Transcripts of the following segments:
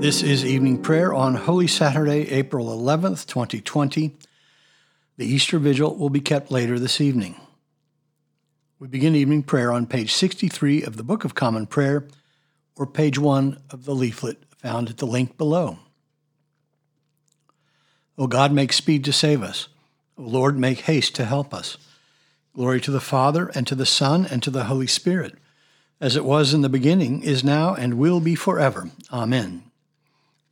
This is evening prayer on Holy Saturday, April 11th, 2020. The Easter Vigil will be kept later this evening. We begin evening prayer on page 63 of the Book of Common Prayer or page 1 of the leaflet found at the link below. O God, make speed to save us. O Lord, make haste to help us. Glory to the Father, and to the Son, and to the Holy Spirit, as it was in the beginning, is now, and will be forever. Amen.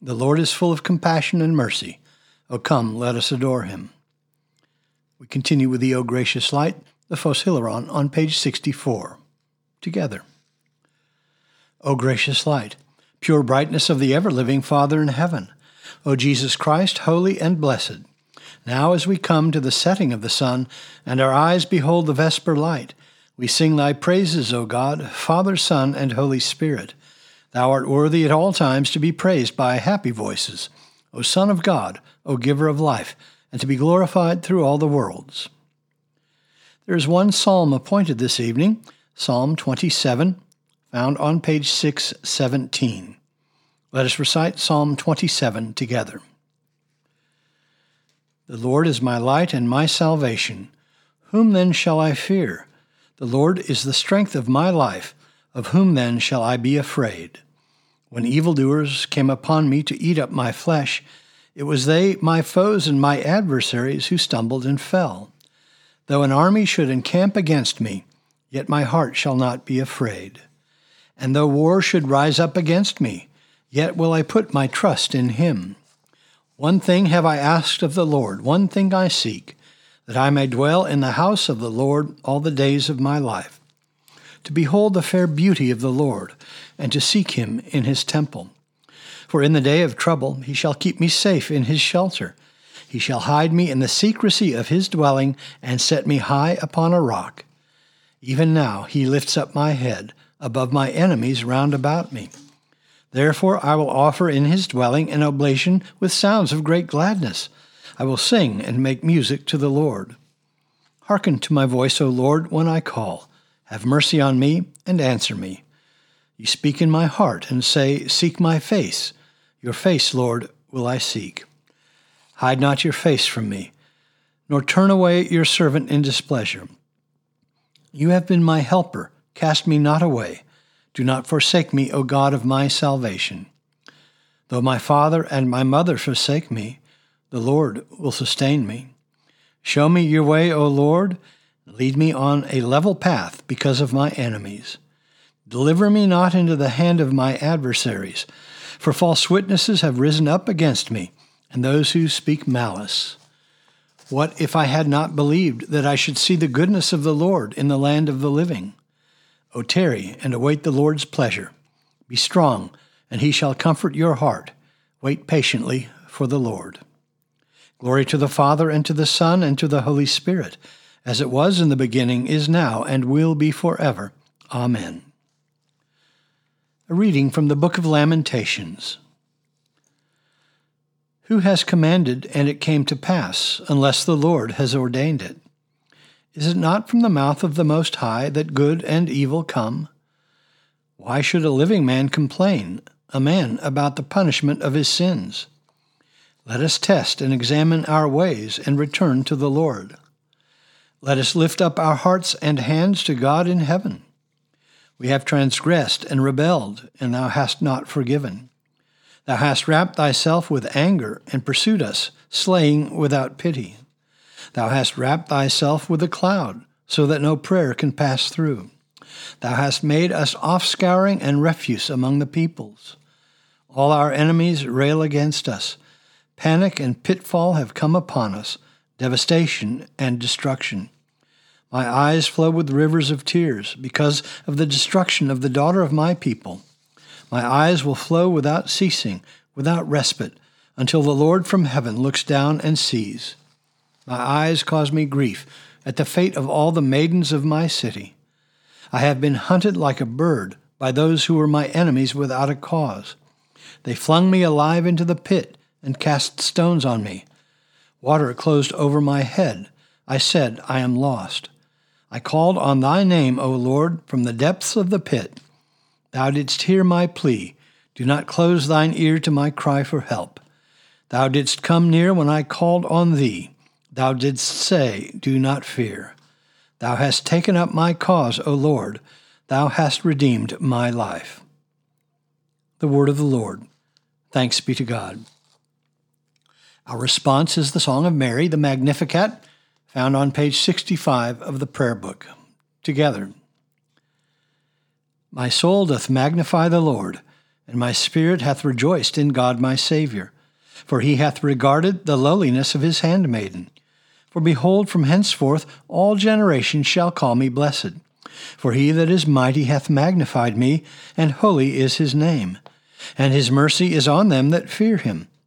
The Lord is full of compassion and mercy. O come, let us adore him. We continue with the O gracious light, the Hilaron, on page 64. Together. O gracious light, pure brightness of the ever living Father in heaven, O Jesus Christ, holy and blessed, now as we come to the setting of the sun, and our eyes behold the vesper light, we sing thy praises, O God, Father, Son, and Holy Spirit. Thou art worthy at all times to be praised by happy voices, O Son of God, O Giver of life, and to be glorified through all the worlds. There is one psalm appointed this evening, Psalm 27, found on page 617. Let us recite Psalm 27 together. The Lord is my light and my salvation. Whom then shall I fear? The Lord is the strength of my life. Of whom then shall I be afraid? When evildoers came upon me to eat up my flesh, it was they, my foes and my adversaries, who stumbled and fell. Though an army should encamp against me, yet my heart shall not be afraid. And though war should rise up against me, yet will I put my trust in him. One thing have I asked of the Lord, one thing I seek, that I may dwell in the house of the Lord all the days of my life to behold the fair beauty of the Lord, and to seek him in his temple. For in the day of trouble he shall keep me safe in his shelter. He shall hide me in the secrecy of his dwelling, and set me high upon a rock. Even now he lifts up my head above my enemies round about me. Therefore I will offer in his dwelling an oblation with sounds of great gladness. I will sing and make music to the Lord. Hearken to my voice, O Lord, when I call. Have mercy on me and answer me. You speak in my heart and say, Seek my face. Your face, Lord, will I seek. Hide not your face from me, nor turn away your servant in displeasure. You have been my helper. Cast me not away. Do not forsake me, O God of my salvation. Though my father and my mother forsake me, the Lord will sustain me. Show me your way, O Lord Lead me on a level path because of my enemies. Deliver me not into the hand of my adversaries, for false witnesses have risen up against me, and those who speak malice. What if I had not believed that I should see the goodness of the Lord in the land of the living? O tarry and await the Lord's pleasure. Be strong, and he shall comfort your heart. Wait patiently for the Lord. Glory to the Father, and to the Son, and to the Holy Spirit as it was in the beginning, is now, and will be forever. Amen. A reading from the Book of Lamentations. Who has commanded, and it came to pass, unless the Lord has ordained it? Is it not from the mouth of the Most High that good and evil come? Why should a living man complain, a man about the punishment of his sins? Let us test and examine our ways and return to the Lord. Let us lift up our hearts and hands to God in heaven. We have transgressed and rebelled, and thou hast not forgiven. Thou hast wrapped thyself with anger and pursued us, slaying without pity. Thou hast wrapped thyself with a cloud, so that no prayer can pass through. Thou hast made us offscouring and refuse among the peoples. All our enemies rail against us. Panic and pitfall have come upon us devastation, and destruction. My eyes flow with rivers of tears because of the destruction of the daughter of my people. My eyes will flow without ceasing, without respite, until the Lord from heaven looks down and sees. My eyes cause me grief at the fate of all the maidens of my city. I have been hunted like a bird by those who were my enemies without a cause. They flung me alive into the pit and cast stones on me. Water closed over my head. I said, I am lost. I called on thy name, O Lord, from the depths of the pit. Thou didst hear my plea. Do not close thine ear to my cry for help. Thou didst come near when I called on thee. Thou didst say, Do not fear. Thou hast taken up my cause, O Lord. Thou hast redeemed my life. The word of the Lord. Thanks be to God. Our response is the Song of Mary, the Magnificat, found on page 65 of the prayer book. Together. My soul doth magnify the Lord, and my spirit hath rejoiced in God my Saviour, for he hath regarded the lowliness of his handmaiden. For behold, from henceforth all generations shall call me blessed. For he that is mighty hath magnified me, and holy is his name. And his mercy is on them that fear him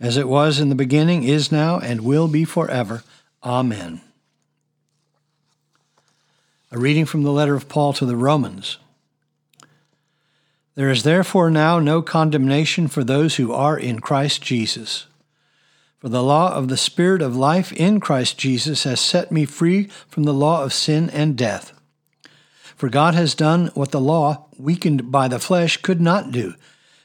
as it was in the beginning, is now, and will be forever. Amen. A reading from the letter of Paul to the Romans. There is therefore now no condemnation for those who are in Christ Jesus. For the law of the Spirit of life in Christ Jesus has set me free from the law of sin and death. For God has done what the law, weakened by the flesh, could not do,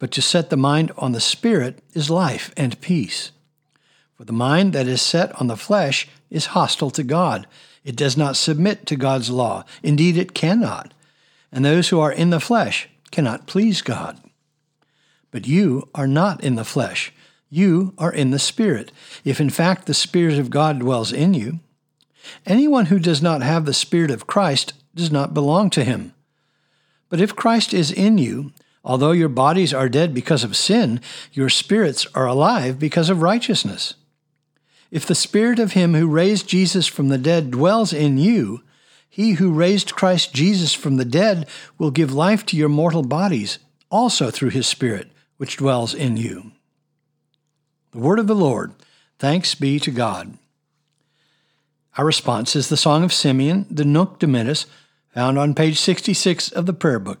but to set the mind on the Spirit is life and peace. For the mind that is set on the flesh is hostile to God. It does not submit to God's law. Indeed, it cannot. And those who are in the flesh cannot please God. But you are not in the flesh. You are in the Spirit, if in fact the Spirit of God dwells in you. Anyone who does not have the Spirit of Christ does not belong to him. But if Christ is in you, although your bodies are dead because of sin, your spirits are alive because of righteousness. If the Spirit of Him who raised Jesus from the dead dwells in you, He who raised Christ Jesus from the dead will give life to your mortal bodies, also through His Spirit which dwells in you. The word of the Lord. Thanks be to God. Our response is the Song of Simeon, the Nunc Dimittis, found on page 66 of the prayer book.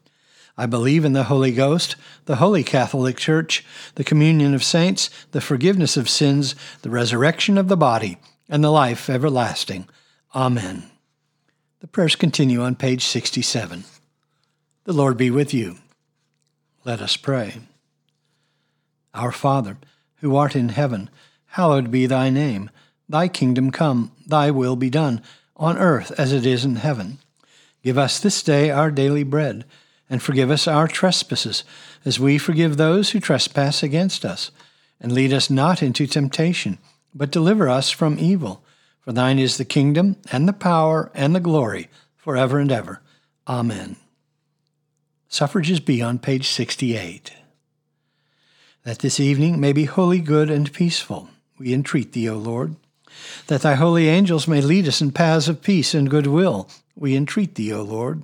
I believe in the Holy Ghost, the Holy Catholic Church, the communion of saints, the forgiveness of sins, the resurrection of the body, and the life everlasting. Amen. The prayers continue on page 67. The Lord be with you. Let us pray. Our Father, who art in heaven, hallowed be thy name. Thy kingdom come, thy will be done, on earth as it is in heaven. Give us this day our daily bread, and forgive us our trespasses, as we forgive those who trespass against us. And lead us not into temptation, but deliver us from evil. For thine is the kingdom, and the power, and the glory, forever and ever. Amen. Suffrages B on page 68. that this evening may be holy good and peaceful. We entreat thee, O Lord. That thy holy angels may lead us in paths of peace and goodwill. We entreat thee, O Lord.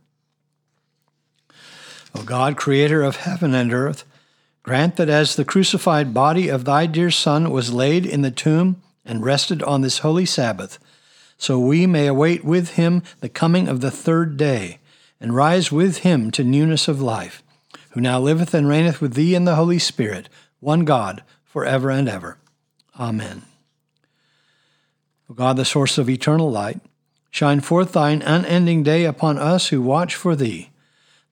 O God, creator of heaven and earth, grant that as the crucified body of thy dear Son was laid in the tomb and rested on this holy Sabbath, so we may await with him the coming of the third day, and rise with him to newness of life who now liveth and reigneth with thee in the Holy Spirit, one God, for ever and ever. Amen. O God, the source of eternal light, shine forth thine unending day upon us who watch for thee,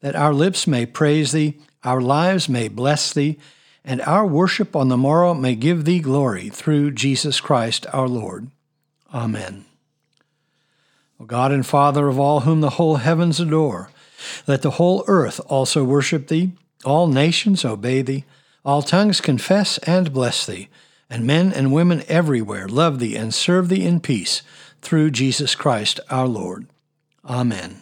that our lips may praise thee, our lives may bless thee, and our worship on the morrow may give thee glory through Jesus Christ our Lord. Amen. O God and Father of all whom the whole heavens adore, let the whole earth also worship thee, all nations obey thee, all tongues confess and bless thee, and men and women everywhere love thee and serve thee in peace, through Jesus Christ our Lord. Amen.